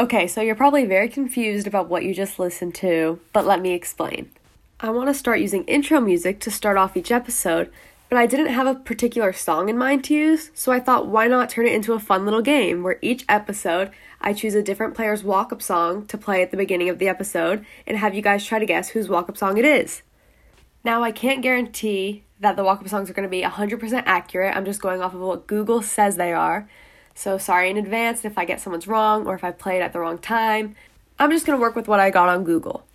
Okay, so you're probably very confused about what you just listened to, but let me explain. I want to start using intro music to start off each episode, but I didn't have a particular song in mind to use, so I thought why not turn it into a fun little game where each episode I choose a different player's walk up song to play at the beginning of the episode and have you guys try to guess whose walk up song it is. Now, I can't guarantee that the walk up songs are going to be 100% accurate. I'm just going off of what Google says they are. So, sorry in advance if I get someone's wrong or if I played at the wrong time. I'm just to work with what I got on Google.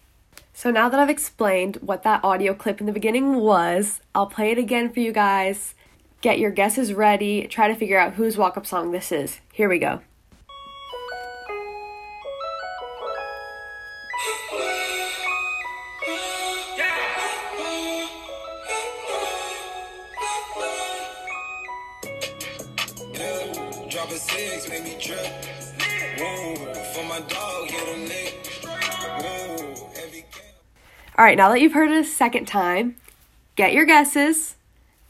So, now that I've explained what that audio clip in the beginning was, I'll play it again for you guys. Get your guesses ready. Try to figure out whose walk up song this is. Here we go. All right, now that you've heard it a second time, get your guesses.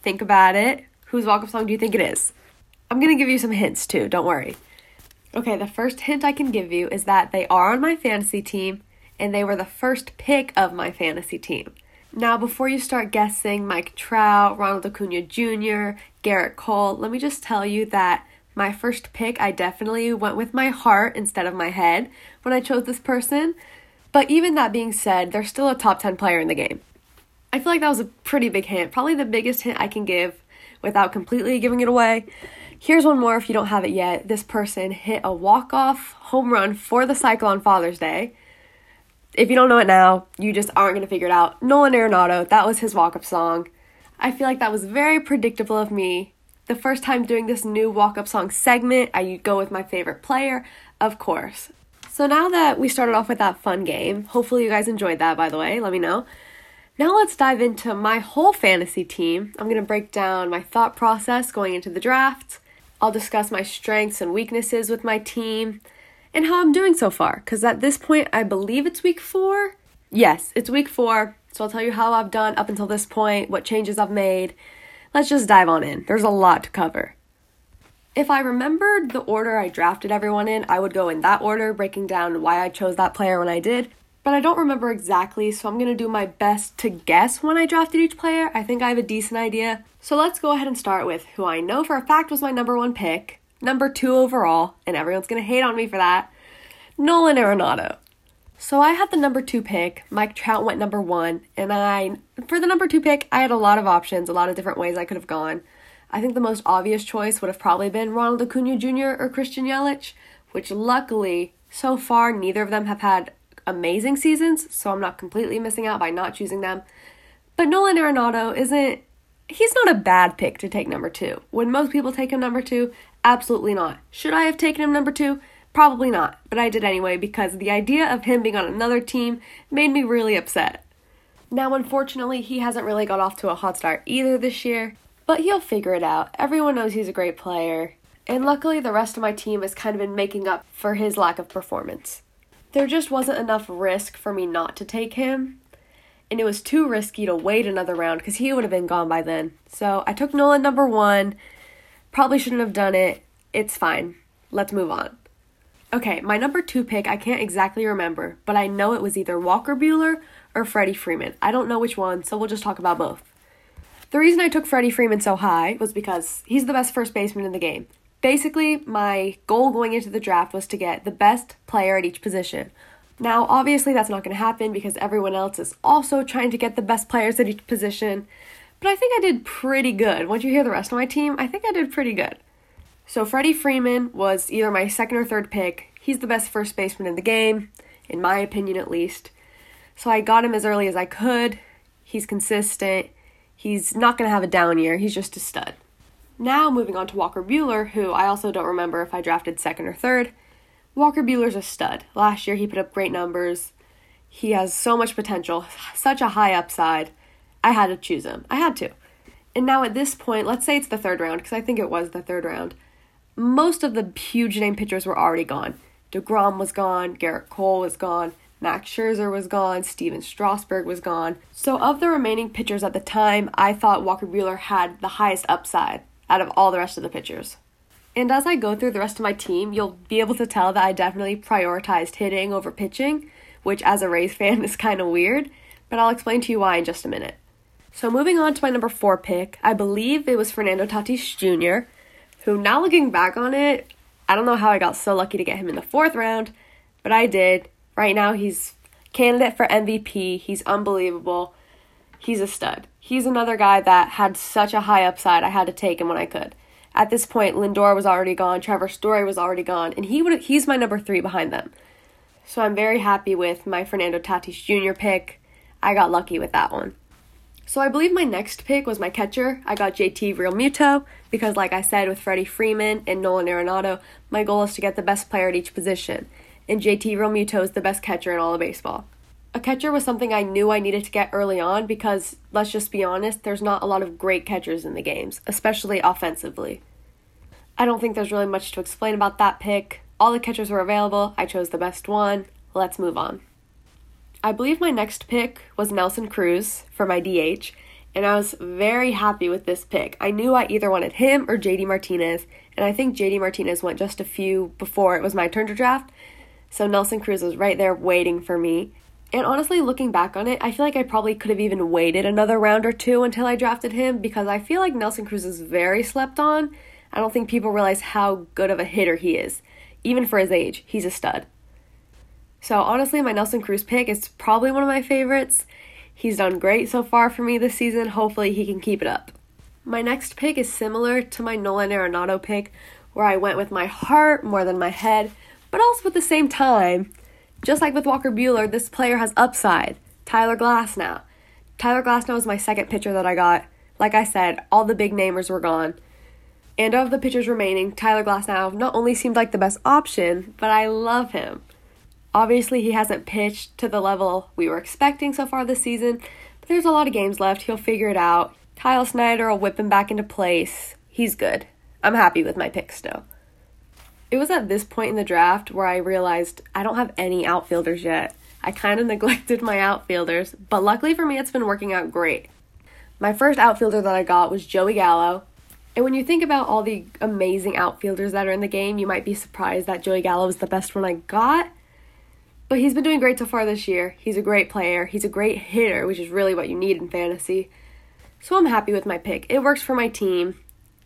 Think about it. Whose walk up song do you think it is? I'm to give you some hints too, don't worry. Okay, the first hint I can give you is that they are on my fantasy team and they were the first pick of my fantasy team. Now, before you start guessing Mike Trout, Ronald Acuna Jr., Gerrit Cole, let me just tell you that my first pick, I definitely went with my heart instead of my head when I chose this person. But even that being said, they're still a top 10 player in the game. I feel like that was a pretty big hint, probably the biggest hint I can give without completely giving it away. Here's one more if you don't have it yet. This person hit a walk-off home run for the cycle on Father's Day. If you don't know it now, you just aren't going to figure it out. Nolan Arenado, that was his walk-up song. I feel like that was very predictable of me. The first time doing this new walk-up song segment, I go with my favorite player, of course. So now that we started off with that fun game, hopefully you guys enjoyed that by the way, let me know. Now let's dive into my whole fantasy team. I'm going to break down my thought process going into the draft. I'll discuss my strengths and weaknesses with my team and how I'm doing so far. Because at this point, I believe it's week four. Yes, it's week four. So I'll tell you how I've done up until this point, what changes I've made. Let's just dive on in. There's a lot to cover. If I remembered the order I drafted everyone in, I would go in that order, breaking down why I chose that player when I did. But I don't remember exactly, so I'm gonna do my best to guess when I drafted each player. I think I have a decent idea. So let's go ahead and start with who I know for a fact was my number one pick, number two overall, and everyone's gonna hate on me for that Nolan Arenado. So I had the number two pick. Mike Trout went number one, and I, for the number two pick, I had a lot of options, a lot of different ways I could have gone. I think the most obvious choice would have probably been Ronald Acuna Jr. or Christian Yelich, which luckily, so far, neither of them have had amazing seasons, so I'm not completely missing out by not choosing them. But Nolan Arenado isn't, he's not a bad pick to take number two. When most people take him number two, absolutely not. Should I have taken him number two? Probably not, but I did anyway because the idea of him being on another team made me really upset. Now, unfortunately, he hasn't really got off to a hot start either this year, but he'll figure it out. Everyone knows he's a great player, and luckily, the rest of my team has kind of been making up for his lack of performance. There just wasn't enough risk for me not to take him, and it was too risky to wait another round because he would have been gone by then. So I took Nolan number one. Probably shouldn't have done it. It's fine. Let's move on. Okay, my number two pick, I can't exactly remember, but I know it was either Walker Buehler or Freddie Freeman. I don't know which one, so we'll just talk about both. The reason I took Freddie Freeman so high was because he's the best first baseman in the game. Basically, my goal going into the draft was to get the best player at each position. Now, obviously, that's not going to happen because everyone else is also trying to get the best players at each position, but I think I did pretty good. Once you hear the rest of my team, I think I did pretty good. So Freddie Freeman was either my second or third pick. He's the best first baseman in the game, in my opinion at least. So I got him as early as I could. He's consistent. He's not going to have a down year. He's just a stud. Now moving on to Walker Buehler, who I also don't remember if I drafted second or third. Walker Buehler's a stud. Last year he put up great numbers. He has so much potential, such a high upside. I had to choose him. I had to. And now at this point, let's say it's the third round, because I think it was the third round most of the huge name pitchers were already gone. DeGrom was gone, Gerrit Cole was gone, Max Scherzer was gone, Stephen Strasburg was gone. So, of the remaining pitchers at the time, I thought Walker Buehler had the highest upside out of all the rest of the pitchers. And as I go through the rest of my team, you'll be able to tell that I definitely prioritized hitting over pitching, which as a Rays fan is kind of weird, but I'll explain to you why in just a minute. So, moving on to my number four pick, I believe it was Fernando Tatis Jr., who, now looking back on it, I don't know how I got so lucky to get him in the fourth round, but I did. Right now, he's candidate for MVP. He's unbelievable. He's a stud. He's another guy that had such a high upside. I had to take him when I could. At this point, Lindor was already gone, Trevor Story was already gone, and he would he's my number three behind them. So I'm very happy with my Fernando Tatis Jr. pick. I got lucky with that one. So I believe my next pick was my catcher. I got JT Realmuto because, like I said, with Freddie Freeman and Nolan Arenado, my goal is to get the best player at each position. And JT Realmuto is the best catcher in all of baseball. A catcher was something I knew I needed to get early on because, let's just be honest, there's not a lot of great catchers in the games, especially offensively. I don't think there's really much to explain about that pick. All the catchers were available. I chose the best one. Let's move on. I believe my next pick was Nelson Cruz for my DH, and I was very happy with this pick. I knew I either wanted him or JD Martinez, and I think JD Martinez went just a few before it was my turn to draft, so Nelson Cruz was right there waiting for me. And honestly, looking back on it, I feel like I probably could have even waited another round or two until I drafted him because I feel like Nelson Cruz is very slept on. I don't think people realize how good of a hitter he is. Even for his age, he's a stud. So honestly, my Nelson Cruz pick is probably one of my favorites. He's done great so far for me this season. Hopefully, he can keep it up. My next pick is similar to my Nolan Arenado pick, where I went with my heart more than my head, but also at the same time, just like with Walker Buehler, this player has upside. Tyler Glasnow. Tyler Glasnow is my second pitcher that I got. Like I said, all the big namers were gone. And of the pitchers remaining, Tyler Glasnow not only seemed like the best option, but I love him. Obviously, he hasn't pitched to the level we were expecting so far this season, but there's a lot of games left. He'll figure it out. Kyle Snyder will whip him back into place. He's good. I'm happy with my pick still. It was at this point in the draft where I realized I don't have any outfielders yet. I kind of neglected my outfielders, but luckily for me, it's been working out great. My first outfielder that I got was Joey Gallo. And when you think about all the amazing outfielders that are in the game, you might be surprised that Joey Gallo was the best one I got. But he's been doing great so far this year. He's a great player. He's a great hitter, which is really what you need in fantasy. So I'm happy with my pick. It works for my team,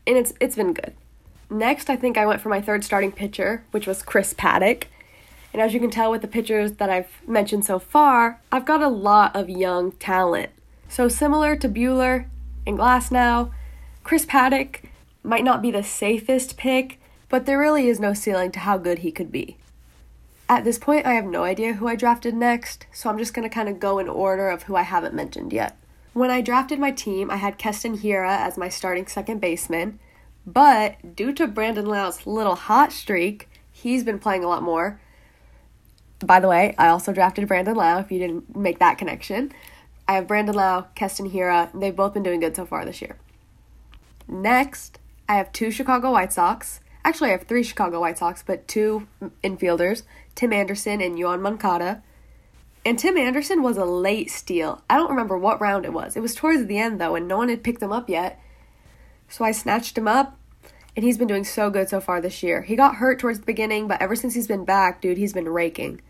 and it's it's been good. Next, I think I went for my third starting pitcher, which was Chris Paddack. And as you can tell with the pitchers that I've mentioned so far, I've got a lot of young talent. So similar to Buehler and Glasnow, Chris Paddack might not be the safest pick, but there really is no ceiling to how good he could be. At this point, I have no idea who I drafted next, so I'm just going to kind of go in order of who I haven't mentioned yet. When I drafted my team, I had Keston Hiura as my starting second baseman, but due to Brandon Lowe's little hot streak, he's been playing a lot more. By the way, I also drafted Brandon Lowe, if you didn't make that connection. I have Brandon Lowe, Keston Hiura, they've both been doing good so far this year. Next, I have two Chicago White Sox. Actually, I have three Chicago White Sox, but two infielders Tim Anderson and Yoan Moncada. And Tim Anderson was a late steal. I don't remember what round it was. It was towards the end, though, and no one had picked him up yet. So I snatched him up, and he's been doing so good so far this year. He got hurt towards the beginning, but ever since he's been back, dude, he's been raking.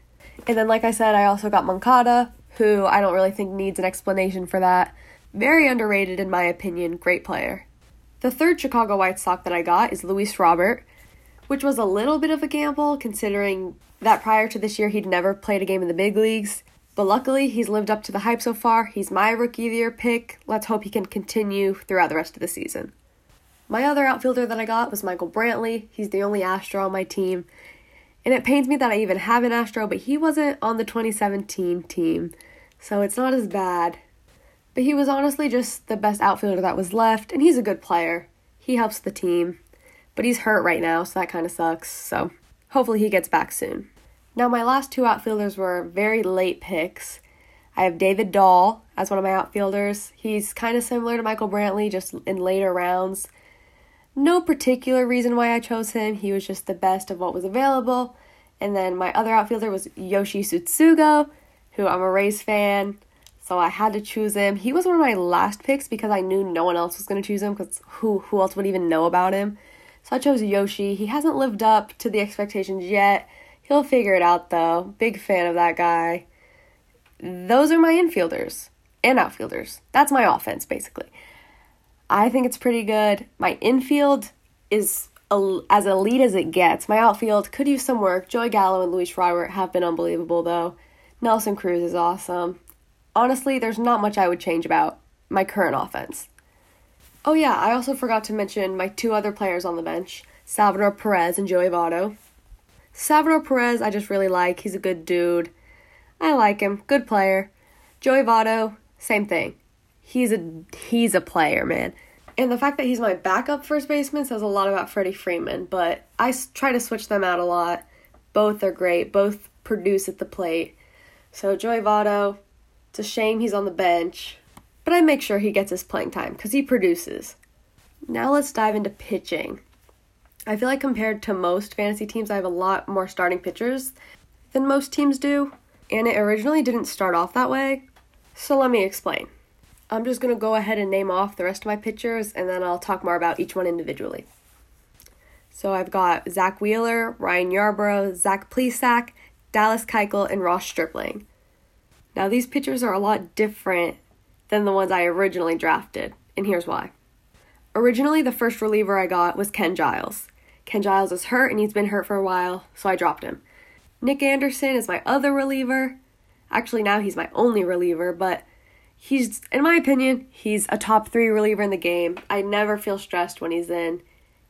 And then, like I said, I also got Moncada, who I don't really think needs an explanation for that. Very underrated, in my opinion. Great player. The third Chicago White Sox that I got is Luis Robert, which was a little bit of a gamble considering that prior to this year he'd never played a game in the big leagues. But luckily, he's lived up to the hype so far. He's my rookie of the year pick. Let's hope he can continue throughout the rest of the season. My other outfielder that I got was Michael Brantley. He's the only Astro on my team. And it pains me that I even have an Astro, but he wasn't on the 2017 team. So it's not as bad. But he was honestly just the best outfielder that was left, and he's a good player. He helps the team. But he's hurt right now, so that kind of sucks. So hopefully he gets back soon. Now, my last two outfielders were very late picks. I have David Dahl as one of my outfielders. He's kind of similar to Michael Brantley, just in later rounds. No particular reason why I chose him, he was just the best of what was available. And then my other outfielder was Yoshi Tsutsugo. who I'm a Rays fan, so I had to choose him. He was one of my last picks because I knew no one else was going to choose him because who who else would even know about him? So I chose Yoshi. He hasn't lived up to the expectations yet. He'll figure it out though. Big fan of that guy. Those are my infielders and outfielders. That's my offense basically. I think it's pretty good. My infield is as elite as it gets. My outfield could use some work. Joey Gallo and Luis Robert have been unbelievable though. Nelson Cruz is awesome honestly, there's not much I would change about my current offense. Oh, yeah, I also forgot to mention my two other players on the bench Salvador Perez and Joey Votto. Salvador Perez, I just really like. He's a good dude. I like him. Good player. Joey Votto, same thing. He's a he's a player, man. And the fact that he's my backup first baseman says a lot about Freddie Freeman, but I try to switch them out a lot. Both are great. Both produce at the plate. So Joey Votto, it's a shame he's on the bench, but I make sure he gets his playing time because he produces. Now let's dive into pitching. I feel like compared to most fantasy teams, I have a lot more starting pitchers than most teams do, and it originally didn't start off that way. So let me explain. I'm just going to go ahead and name off the rest of my pitchers, and then I'll talk more about each one individually. So I've got Zack Wheeler, Ryan Yarbrough, Zach Plesac, Dallas Keuchel, and Ross Stripling. Now, these pitchers are a lot different than the ones I originally drafted, and here's why. Originally, the first reliever I got was Ken Giles. Ken Giles is hurt and he's been hurt for a while, so I dropped him. Nick Anderson is my other reliever. Actually, now he's my only reliever, but he's, in my opinion, he's a top three reliever in the game. I never feel stressed when he's in.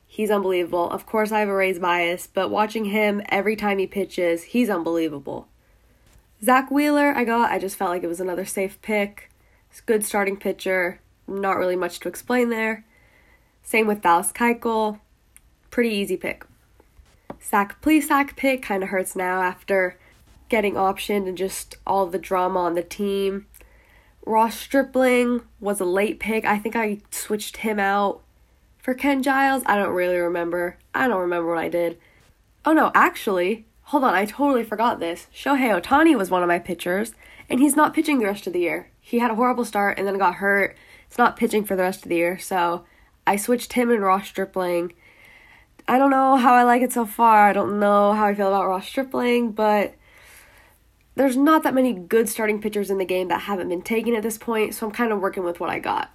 He's unbelievable. Of course, I have a Rays bias, but watching him every time he pitches, he's unbelievable. Zack Wheeler, I got. I just felt like it was another safe pick. It's good starting pitcher. Not really much to explain there. Same with Dallas Keuchel. Pretty easy pick. Zach Plesac pick kind of hurts now after getting optioned and just all the drama on the team. Ross Stripling was a late pick. I think I switched him out for Ken Giles. I don't really remember. I don't remember what I did. Oh no, actually, Hold on, I totally forgot this. Shohei Ohtani was one of my pitchers, and he's not pitching the rest of the year. He had a horrible start and then got hurt. It's not pitching for the rest of the year, so I switched him and Ross Stripling. I don't know how I like it so far. I don't know how I feel about Ross Stripling, but there's not that many good starting pitchers in the game that haven't been taken at this point, so I'm kind of working with what I got.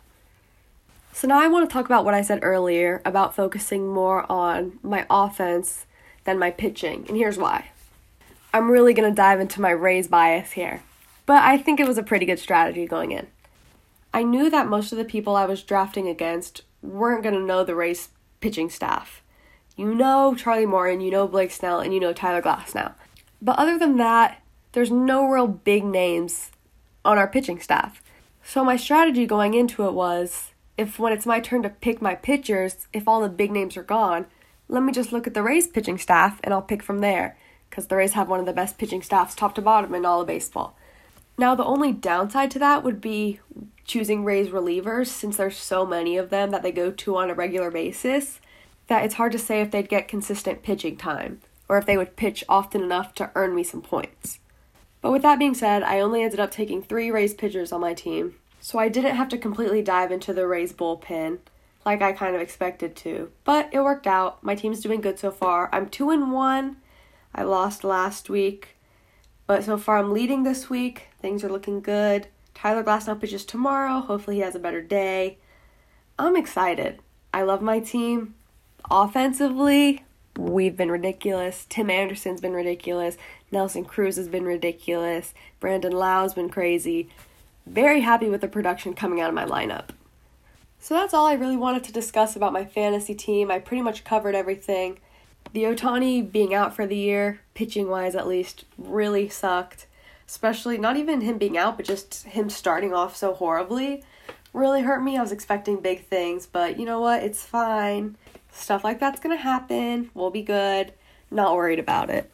So now I want to talk about what I said earlier about focusing more on my offense than my pitching, and here's why. I'm really going to dive into my Rays bias here, but I think it was a pretty good strategy going in. I knew that most of the people I was drafting against weren't going to know the Rays pitching staff. You know Charlie Morton, you know Blake Snell, and you know Tyler Glasnow. But other than that, there's no real big names on our pitching staff. So my strategy going into it was if when it's my turn to pick my pitchers, if all the big names are gone, let me just look at the Rays pitching staff and I'll pick from there because the Rays have one of the best pitching staffs, top to bottom, in all of baseball. Now, the only downside to that would be choosing Rays relievers since there's so many of them that they go to on a regular basis that it's hard to say if they'd get consistent pitching time or if they would pitch often enough to earn me some points. But with that being said, I only ended up taking three Rays pitchers on my team, so I didn't have to completely dive into the Rays bullpen like I kind of expected to. But it worked out. My team's doing good so far. I'm 2 and 1. I lost last week, but so far I'm leading this week. Things are looking good. Tyler Glasnow pitches tomorrow. Hopefully he has a better day. I'm excited. I love my team. Offensively, we've been ridiculous. Tim Anderson's been ridiculous. Nelson Cruz has been ridiculous. Brandon Lowe's been crazy. Very happy with the production coming out of my lineup. So that's all I really wanted to discuss about my fantasy team. I pretty much covered everything. The Ohtani being out for the year, pitching wise at least, really sucked. Especially not even him being out, but just him starting off so horribly really hurt me. I was expecting big things, but you know what? It's fine. Stuff like that's gonna happen. We'll be good. Not worried about it.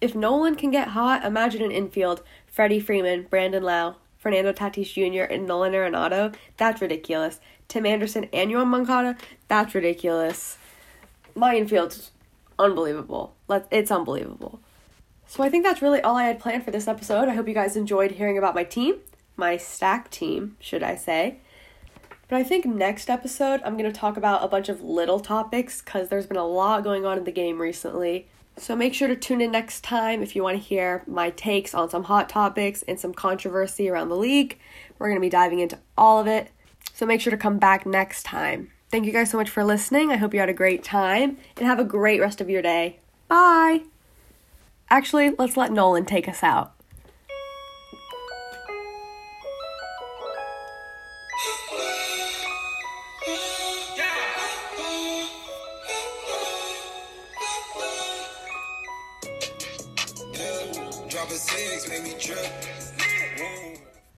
If Nolan can get hot, imagine an infield Freddie Freeman, Brandon Lowe, Fernando Tatis Jr., and Nolan Arenado. That's ridiculous. Tim Anderson and Yoan Moncada, that's ridiculous. My infield's unbelievable. Let it's unbelievable. So I think that's really all I had planned for this episode. I hope you guys enjoyed hearing about my team, my stack team, should I say. But I think next episode I'm going to talk about a bunch of little topics because there's been a lot going on in the game recently. So make sure to tune in next time if you want to hear my takes on some hot topics and some controversy around the league. We're going to be diving into all of it. So make sure to come back next time. Thank you guys so much for listening. I hope you had a great time and have a great rest of your day. Bye. Actually, let's let Nolan take us out.